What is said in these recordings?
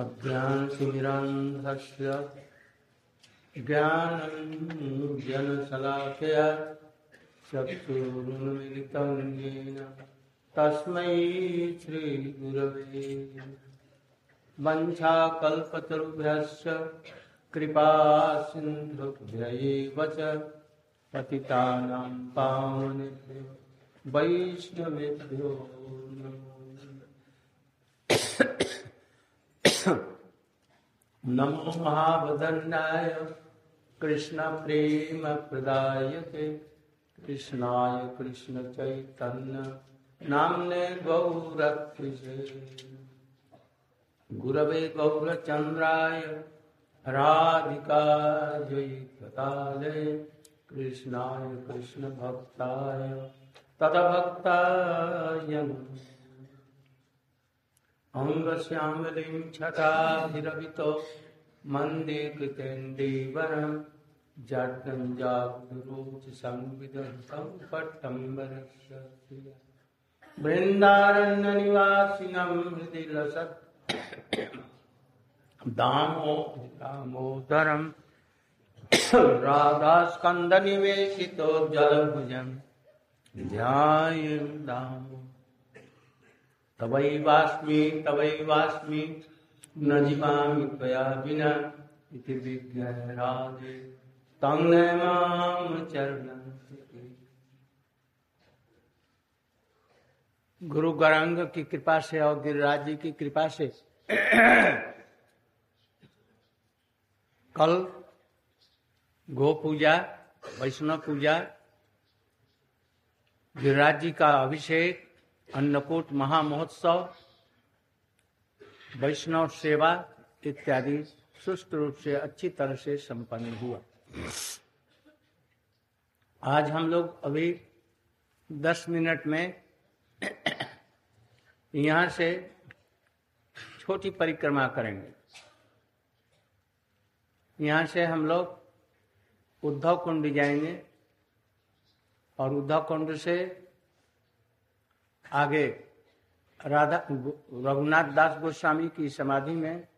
अज्ञानतिमिरान्धस्य ज्ञानञ्जनशलाकया चक्षुरुन्मिलितं येन तस्मै श्रीगुरवे वञ्छाकल्पतरुभ्यश्च कृपा सिन्धुभ्य च पतितानां पावनेभ्यो वैष्णवेभ्यो। नमो महावदन्नाय कृष्णप्रेमप्रदायते कृष्णाय कृष्णचैतन्य नाम्ने गौरक्षिषे गुरवे गौरचन्द्राय राधिकायै कृताले कृष्णाय कृष्णभक्ताय। तदभक्ताय अङ्गश्यामलिं छटाभिरवितो मन्दे कृतेन्दीवरं जड्डं जागुरुच पट्टम्बरस्य हृदि लसत्। दामो दामोदरं राधास्कन्दनिवेशितो जलभुजं। ध्यायं दामो तवैवास्मि तवैवास्मि, न जीवामि त्वया विना इति विज्ञाय राधे तं माँ चरणं गुरु गौरांग की कृपा से और गिरिराज जी की कृपा से कल गो पूजा, वैष्णव पूजा, गिरिराज जी का अभिषेक अन्नकूट महामहोत्सव, वैष्णव सेवा इत्यादि सुस्त रूप से अच्छी तरह से संपन्न हुआ। आज हम लोग अभी दस मिनट में यहाँ से छोटी परिक्रमा करेंगे। यहाँ से हम लोग उद्धव कुंड जाएँगे और उद्धव कुंड से आगे राधा, रघुनाथ दास गोस्वामी की समाधि में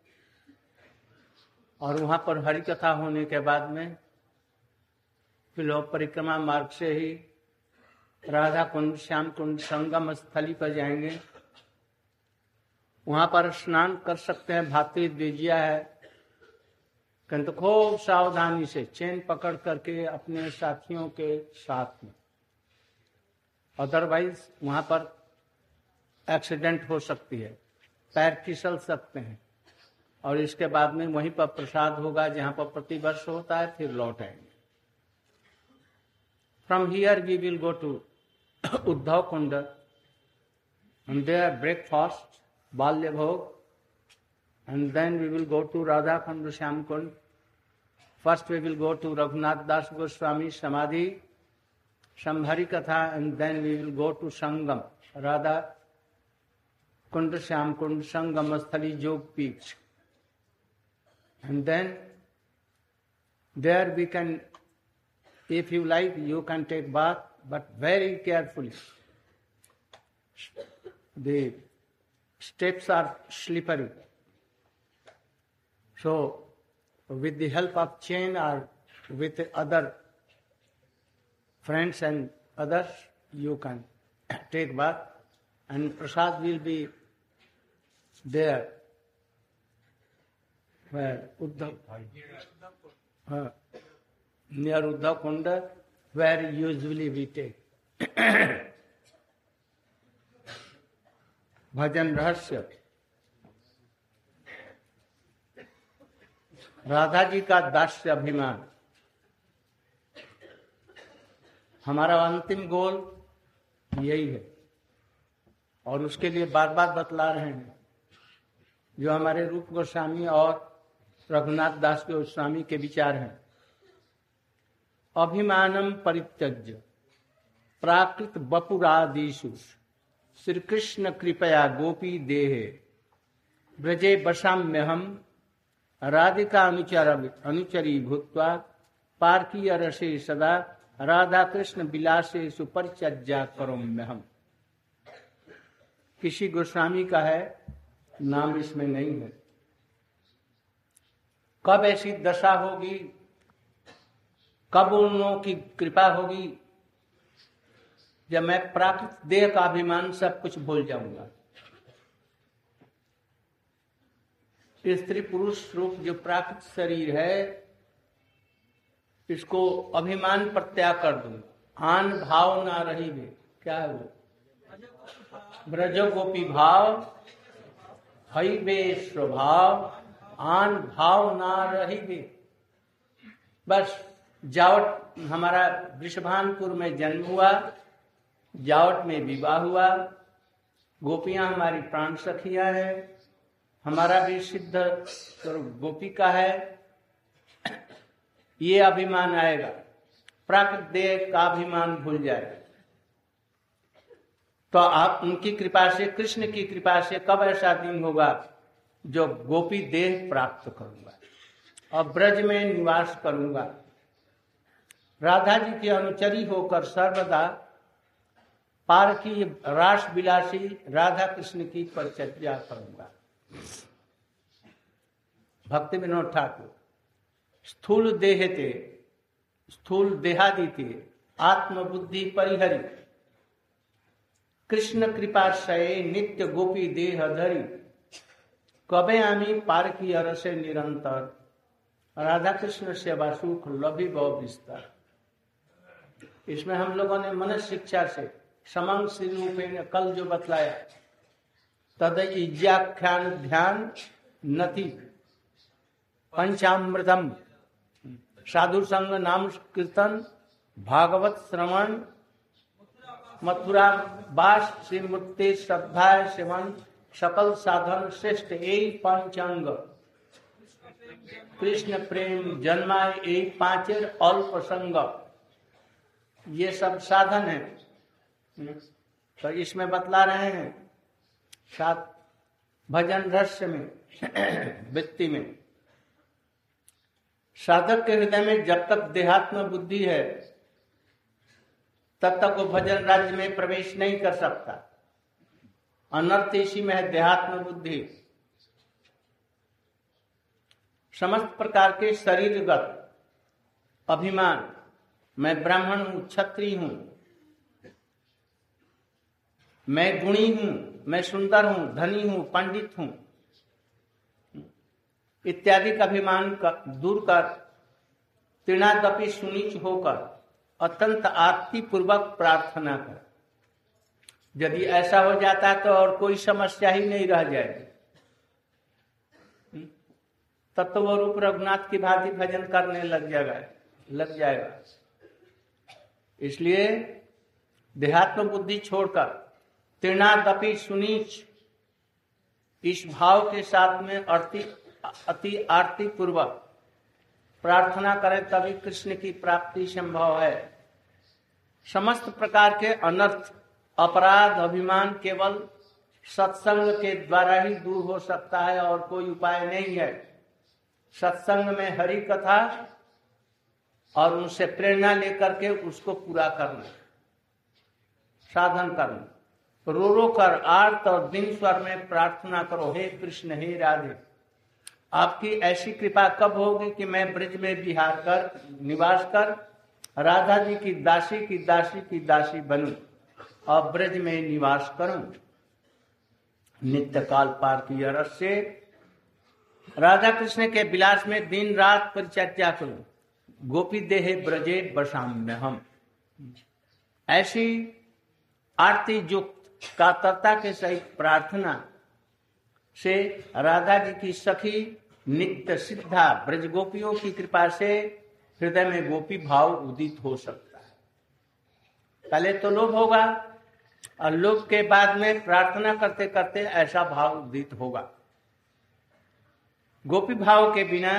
और वहाँ पर हरि कथा होने के बाद में फिर परिक्रमा मार्ग से ही राधा कुंड श्याम कुंड संगम स्थली पर जाएँगे। वहाँ पर स्नान कर सकते हैं, भातृ द्विजिया है। किंतु खूब सावधानी से चेन पकड़ करके अपने साथियों के साथ में। अदरवाइज़ वहाँ पर एक्सीडेंट हो सकती है, पैर फिसल सकते हैं, और इसके बाद में वहीं पर प्रसाद होगा, जहाँ पर प्रति वर्ष होता है, फिर लौट आएँगे। From here we will go to Uddhav Kund breakfast Balya Bhog and then we will go to Radha Kund Shyam Kund first we will go to Raghunath Das Goswami samadhi संभरी katha and then we will go to Sangam Radha radha kund shyam kund sangam sthali jog peaks and then there we can if you like you can take bath but very carefully. The steps are slippery. So, with the help of chain or with other friends and others, you can take bath. And prasad will be there where Uddhav, uh, near Uddhav Kunda, where usually we take. Bhajan Rahasya Radha ji का दास्य अभिमान हमारा अंतिम गोल यही है और उसके लिए बार बार बतला रहे हैं जो हमारे रूप गोस्वामी और रघुनाथ दास गोस्वामी के विचार हैं। अभिमानम परित्यज्य, प्राकृत बपुरादिशु श्री कृष्ण कृपया गोपी देहे, ब्रजे बसाम्य हम राधिका अनुचर अनुचरी भूतवा पार्कीय रसे सदा राधा कृष्ण विलासे सुपरिचर्या करोम्य हम किसी गोस्वामी का है नाम इसमें नहीं है। कब ऐसी दशा होगी? कब उन लोगों की कृपा होगी? जब मैं प्राकृत देह का अभिमान सब कुछ भूल जाऊँगा। स्त्री पुरुष रूप जो प्राकृत शरीर है, इसको अभिमान पर त्याग कर दू। आन भाव ना रही भी क्या है वो? ब्रजो गोपी भाव। हई बे स्वभाव, आन भाव ना रही भी बस, जावट हमारा वृषभानपुर में जन्म हुआ, जावट में विवाह हुआ। गोपियाँ हमारी प्राण सखिया है। हमारा भी सिद्ध गोपी का है। ये अभिमान आएगा। प्राकृत देह का अभिमान भूल जाएगा। तो आप उनकी कृपा से, कृष्ण की कृपा से कब ऐसा दिन होगा जो गोपी देह प्राप्त करूँगा और ब्रज में निवास करूँगा? राधा जी की अनुचरी होकर सर्वदा पार की रास विलासी राधा कृष्ण की परिचर्या करूँगा। भक्ति विनोद ठाकुर, स्थूल देहते स्थूल देहादि थे आत्मबुद्धि परिहरी। कृष्ण कृपाशय नित्य गोपी देह धरी। कबे आमी पार की अरसे निरंतर। राधा कृष्ण सेवा सुख लभी विस्तार। इसमें हम लोगों ने मन शिक्षा से समंग श्री रूपे कल जो बतलाया तद इज्याख्यान ध्यान नति पंचामृतम। साधु संग नाम कीर्तन, भागवत श्रवण मथुरा बास श्रीमूर्ति श्रद्धा शिवन सकल साधन श्रेष्ठ यही पंचांग। कृष्ण प्रेम जन्मा यही पांचेर अल्प संग। ये सब साधन है। तो इसमें बतला रहे हैं सात भजन रहस्य में वृत्ति में। साधक के हृदय में जब तक देहात्म बुद्धि है तब तक वो भजन राज्य में प्रवेश नहीं कर सकता। अनर्थ इसी में है देहात्म बुद्धि। समस्त प्रकार के शरीरगत अभिमान। मैं ब्राह्मण हूँ छत्री हूँ। मैं गुणी हूँ, मैं सुंदर हूँ, धनी हूँ, पंडित हूँ। इत्यादि का अभिमान दूर कर, तृणादपि सुनीच होकर। अत्यंत आरती पूर्वक प्रार्थना कर। यदि ऐसा हो जाता तो और कोई समस्या ही नहीं रह जाएगी। तब तो रूप रघुनाथ की भांति भजन करने लग जाएगा लग जाएगा। इसलिए देहात्म बुद्धि छोड़कर तृणादपि सुनीच इस भाव के साथ में अति अति आरती पूर्वक प्रार्थना करें, तभी कृष्ण की प्राप्ति संभव है। समस्त प्रकार के अनर्थ, अपराध, अभिमान केवल सत्संग के द्वारा ही दूर हो सकता है और कोई उपाय नहीं है। सत्संग में हरि कथा और उनसे प्रेरणा लेकर के उसको पूरा करना, साधन करना। रो रो कर आर्त और दिन स्वर में प्रार्थना करो, हे कृष्ण, हे राधे, आपकी ऐसी कृपा कब होगी कि मैं ब्रज में बिहार कर, निवास कर राधा जी की दासी की दासी की दासी बनू और ब्रज में निवास करूँ। नित्य काल पार से राधा कृष्ण के विलास में दिन रात परिचर्या करूँ। गोपी देहे ब्रजे बसाम्य हम। ऐसी आरती युक्त कातरता के सहित प्रार्थना से राधा जी की सखी नित्य सिद्धा ब्रज गोपियों की कृपा से हृदय में गोपी भाव उदित हो सकता है। पहले तो लोभ होगा और लोभ के बाद में प्रार्थना करते करते ऐसा भाव उदित होगा। गोपी भाव के बिना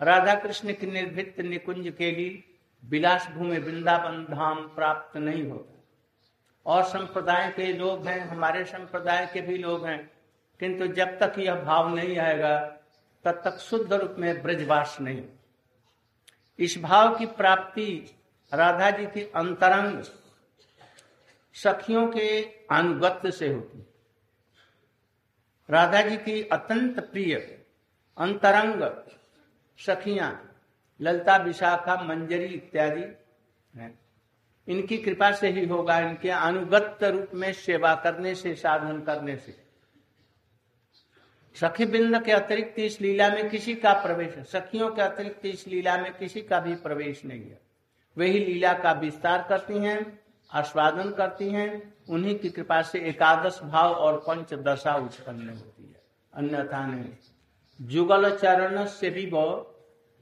राधा कृष्ण की निर्भित निकुंज के लिए विलास भूमि वृंदावन धाम प्राप्त नहीं होता। और संप्रदाय के लोग हैं, हमारे संप्रदाय के भी लोग हैं, किंतु जब तक यह भाव नहीं आएगा, तब तक शुद्ध रूप में ब्रजवास नहीं इस भाव की प्राप्ति राधा जी की अंतरंग सखियों के अनुगत्य से होती राधा जी की अत्यंत प्रिय अंतरंग सखियाँ, ललता, विशाखा, मंजरी इत्यादि इनकी कृपा से ही होगा, इनके अनुगत रूप में सेवा करने से, साधन करने से। सखी बिंद के अतिरिक्त इस लीला में किसी का प्रवेश सखियों के अतिरिक्त इस लीला में किसी का भी प्रवेश नहीं है। वही लीला का विस्तार करती हैं, आस्वादन करती हैं, उन्हीं की कृपा से एकादश भाव और पंच दशा उत्पन्न होती है। अन्यथा नहीं। जुगल चरण से भी वो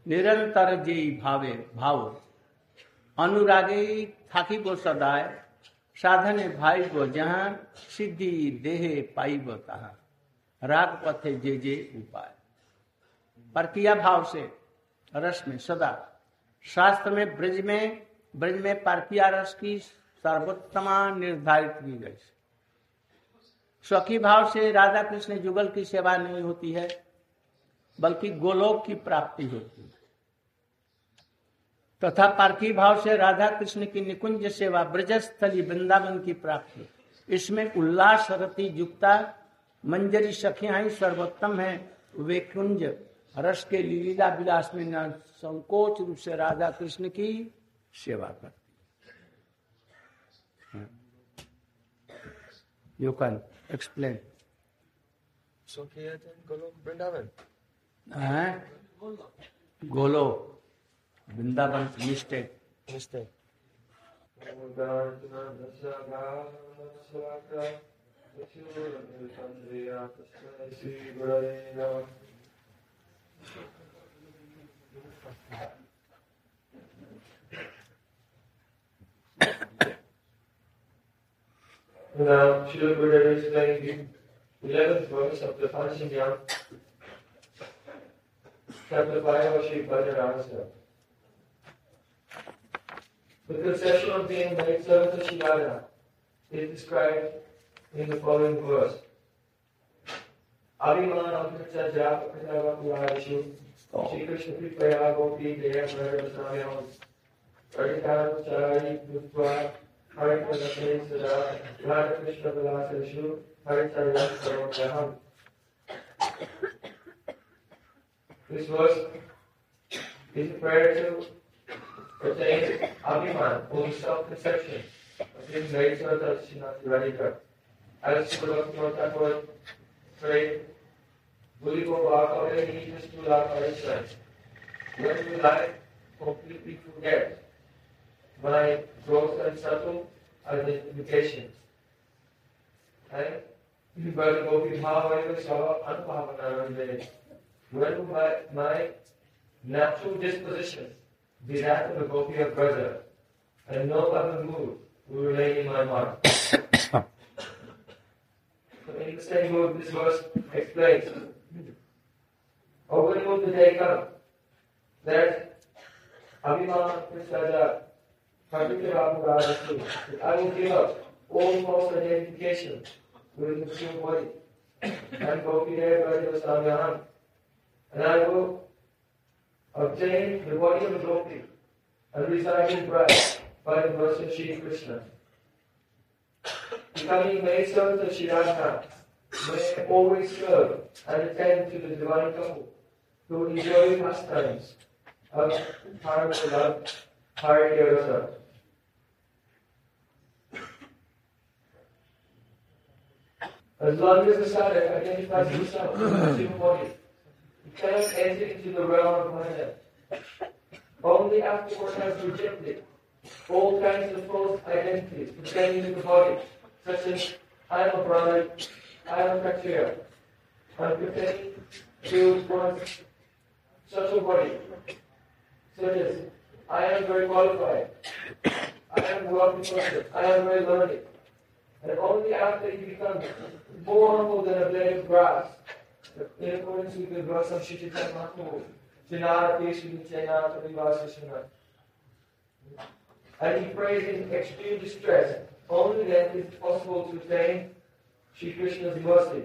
निरंतर जी भावे, भाव। अनुरागे थाकी को सदाय साधने भाई को जहाँ, सिद्धि देहे पाई वो तहा। राग पथे जे जे उपाय। पर किया भाव से, रस में, सदा। शास्त्र में, ब्रज में ब्रज में परकिया रस की सर्वोत्तमा निर्धारित की गई स्वकी भाव से राधा कृष्ण जुगल की सेवा नहीं होती है, बल्कि गोलोक की प्राप्ति होती है। तथा पार्थिव भाव से राधा कृष्ण की निकुंज सेवा ब्रजस्थली वृंदावन की प्राप्ति। इसमें उल्लास रति युक्ता मंजरी सखिया ही सर्वोत्तम है। वे कुंज रस के लीला विलास में न संकोच रूप से राधा कृष्ण की सेवा करती you can explain Goloka Vrindavan. Mistake. Mistake. Now, Srila Gurudev is explaining the 11th verse of the Panchanyam, chapter 5 of Sri Bhajarasa. The conception of being made servant to Shri is described in the following verse. Abhimana अपना japa अपना वाकुआरिशु श्री कृष्ण की प्रया गोपी देह मरण साम्यों hari चारी भूतवा hari प्रदर्शने सदा This verse is a prayer to pertain Abhimana, or self-perception, of his nature that she not radicate. As Srimati Thakur prayed, Buli ko baakare he is to laugh When will I completely forget my gross and subtle identifications? And but Gopi Bhavaya Sava Anubhavana When will my, my natural disposition be that of a Gopi Braja, and no other mood will remain in my mind. The same mood, this verse explains. The day come that Abhimana Kristaja, that I will give up all false identification with the pure body and Gopi there Braja Samyaham, and I will obtain the body of the Gopi and reside in Braj by the mercy of Shri Krishna. Becoming maidservant of Shri Radha, may always serve and attend to the divine couple who enjoy pastimes of Paramahansa, Haridhyasa. As long as the sadhak identifies himself with the body, he cannot enter into the realm of Maya. Only after one has rejected all kinds of false identities pertaining to the body, such as I am a Brahmin, I am a Kshatriya, and pertaining to one's social body, such as I am very qualified, I am wealthy person, I am very learned. And only after he becomes more humble than a blade of grass, in accordance with the verse of Shishita Mahaprabhu, and he prays in extreme distress. Only then is it possible to attain Sri Krishna's mercy.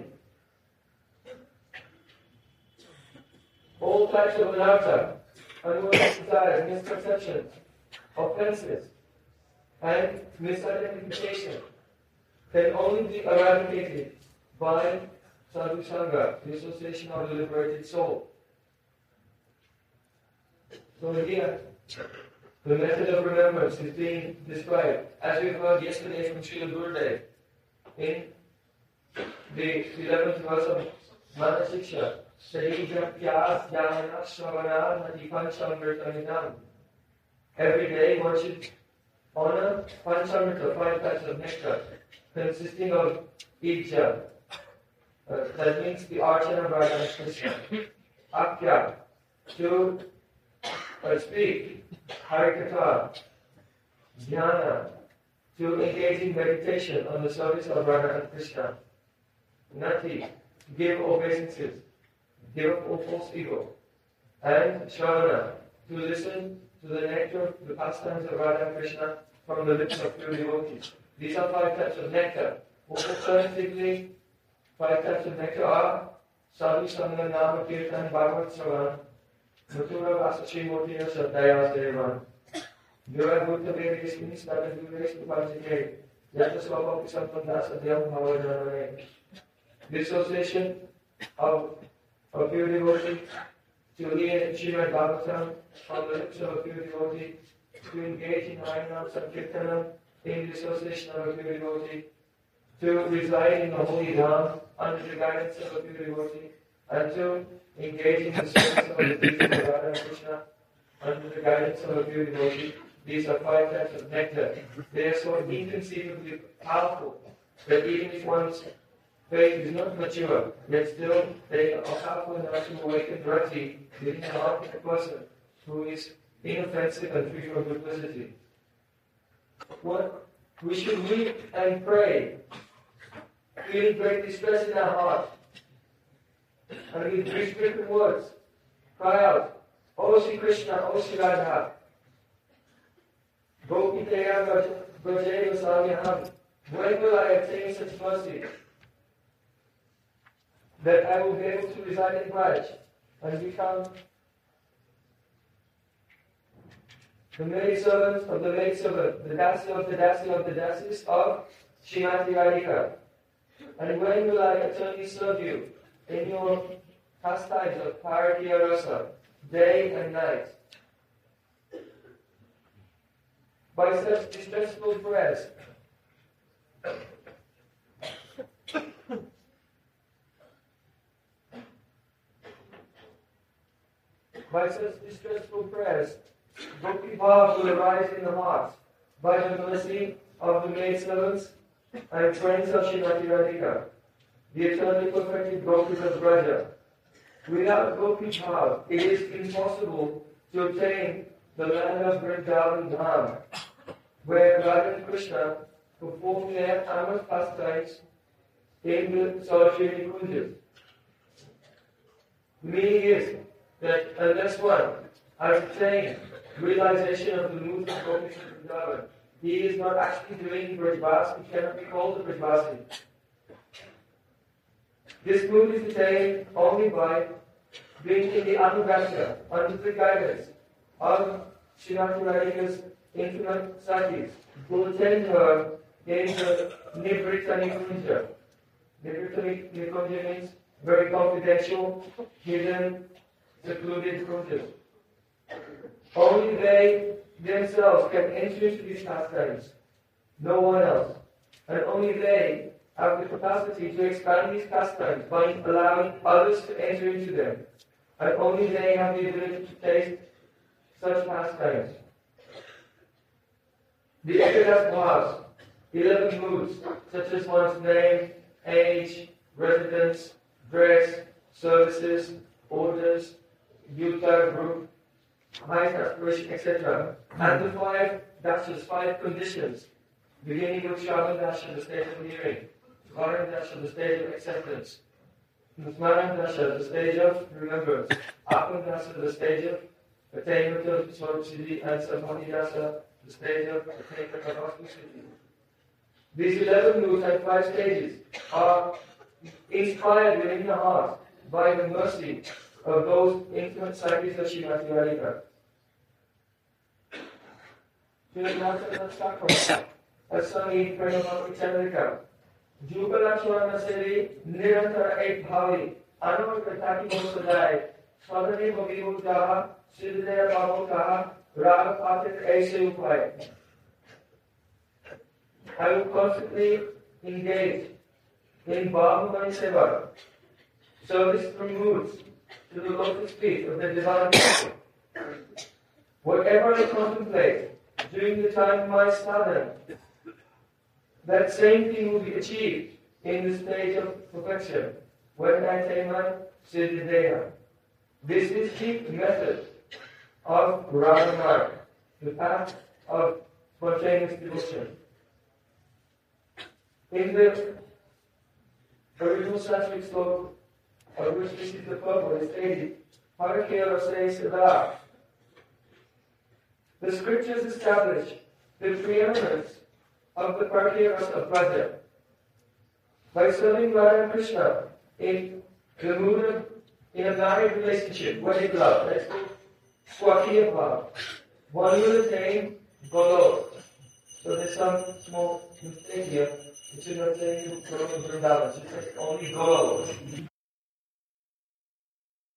All types of anartha, unwanted desires, misconceptions, offenses, and misidentification can only be eradicated by sadhu sangha, the association of the liberated soul. So here, the method of remembrance is being described, as we heard yesterday from Srila Gurudev, in the 11th verse of Manasiksha. Sharijatyas jnana shravana nati panchamritaminam. Every day one should honor panchamrita, five types of nectar, consisting of ija, uh, that means the archana Radha Krishna, akya, to uh, speak, harikatha, jnana, to engage in meditation on the service of Radha and Krishna, nati, give obeisances, give up all false ego, and shravana, to listen to the nectar, the pastimes of Radha Krishna from the lips of pure devotees. These are five types of nectar. Alternatively, five types of nectar are Sadhu Sangha Nama Kirtan Bhagavat Savan, Mathura Vasa Srimurti Sadhaya Sevan, Vyura Bhutta Vedismin Stata Vyures Upajike, Yata Swabha Pisampanda Sadhyam Bhavajanane. The association of a pure devotee to hear Srimad Bhagavatam from the lips of a pure devotee, to engage in Harinam Sankirtanam in the association of a pure devotee, to reside in the holy Dham under the guidance of a pure devotee, and to engage in the service of the deity of Radha Krishna under the guidance of a pure devotee. These are five types of nectar. They are so inconceivably powerful that even if one's faith is not mature, yet still they are powerful enough to awaken rati within the heart of a person who is inoffensive and free from duplicity. What we should weep and pray, feeling great distress in our heart, and with grief-stricken words, cry out, O Sri Krishna, O Sri Radha, Gopiteya Bhaje Vasamyaham, when will I attain such mercy that I will be able to reside in Raj and become the maid servant of the maid servant, the dasi of the dasi of the dasis of Srimati Radhika. And when will I eternally serve you in your pastimes of Paradiya Rasa, day and night? By such distressful prayers, by such distressful prayers, Bhakti Bhav will arise in the heart by the mercy of the maidservants and friends of Srimati Radhika, the eternally perfected Gopis of Braja. Without Gopi Bhav, it is impossible to obtain the land of Vrindavan Dham, where Radha and Krishna perform their amorous pastimes in the solitary kunjas. Meaning is that unless one has attained realization of the mood of Gopi Vrindavan, he is not actually doing Brajbas, he cannot be called a Brajbasi. This mood is attained only by being in the Anugasha, under the guidance of Srimati Radhika's infinite Sakis, who attend her in the Nibrita Nikunja. Nibrita Nikunja means very confidential, hidden, secluded kunjas. Only they themselves can enter into these pastimes, no one else. And only they have the capacity to expand these pastimes by allowing others to enter into them. And only they have the ability to taste such pastimes. The Ekadas Bhavs, 11 moods, such as one's name, age, residence, dress, services, orders, Yuta group, highest aspiration, etc. And the five dashas, five conditions, beginning with Shravan Dasha, the stage of hearing, Varan Dasha, the stage of acceptance, Nusmaran Dasha, the stage of remembrance, Atman Dasha, the stage of attainment of Siddhi, and Samadhi Dasha, the stage of attainment of Auspicity. These 11 moods and five stages are inspired within the heart by the mercy of those intimate psyches of Srimati Radhika. Has sung in Pranamati Chandrika. एक भावी अनोट कथा की बहुत सजाए स्वदने बगी जाहा Sridhar Babu Kaha, Raga Patit Aise Upai. I will constantly engage in Bhagavani Seva, service from roots to the lotus feet of the divine. Whatever I contemplate during the time of my sadhana, that same thing will be achieved in the stage of perfection when I attain my Siddhideha. This is the method of Radha the path of spontaneous devotion. In the original Sanskrit sloka, of which is the purport, it stated, Parakela says that the scriptures establish the preeminence of the Parkeras of pleasure. By serving Radha and Krishna in the mood in a married relationship, wedded love, that's called Swakiya Bhav, one will attain Golok. So there's some small mistake here. It should not say Golok Vrindavan, it should say only Golok.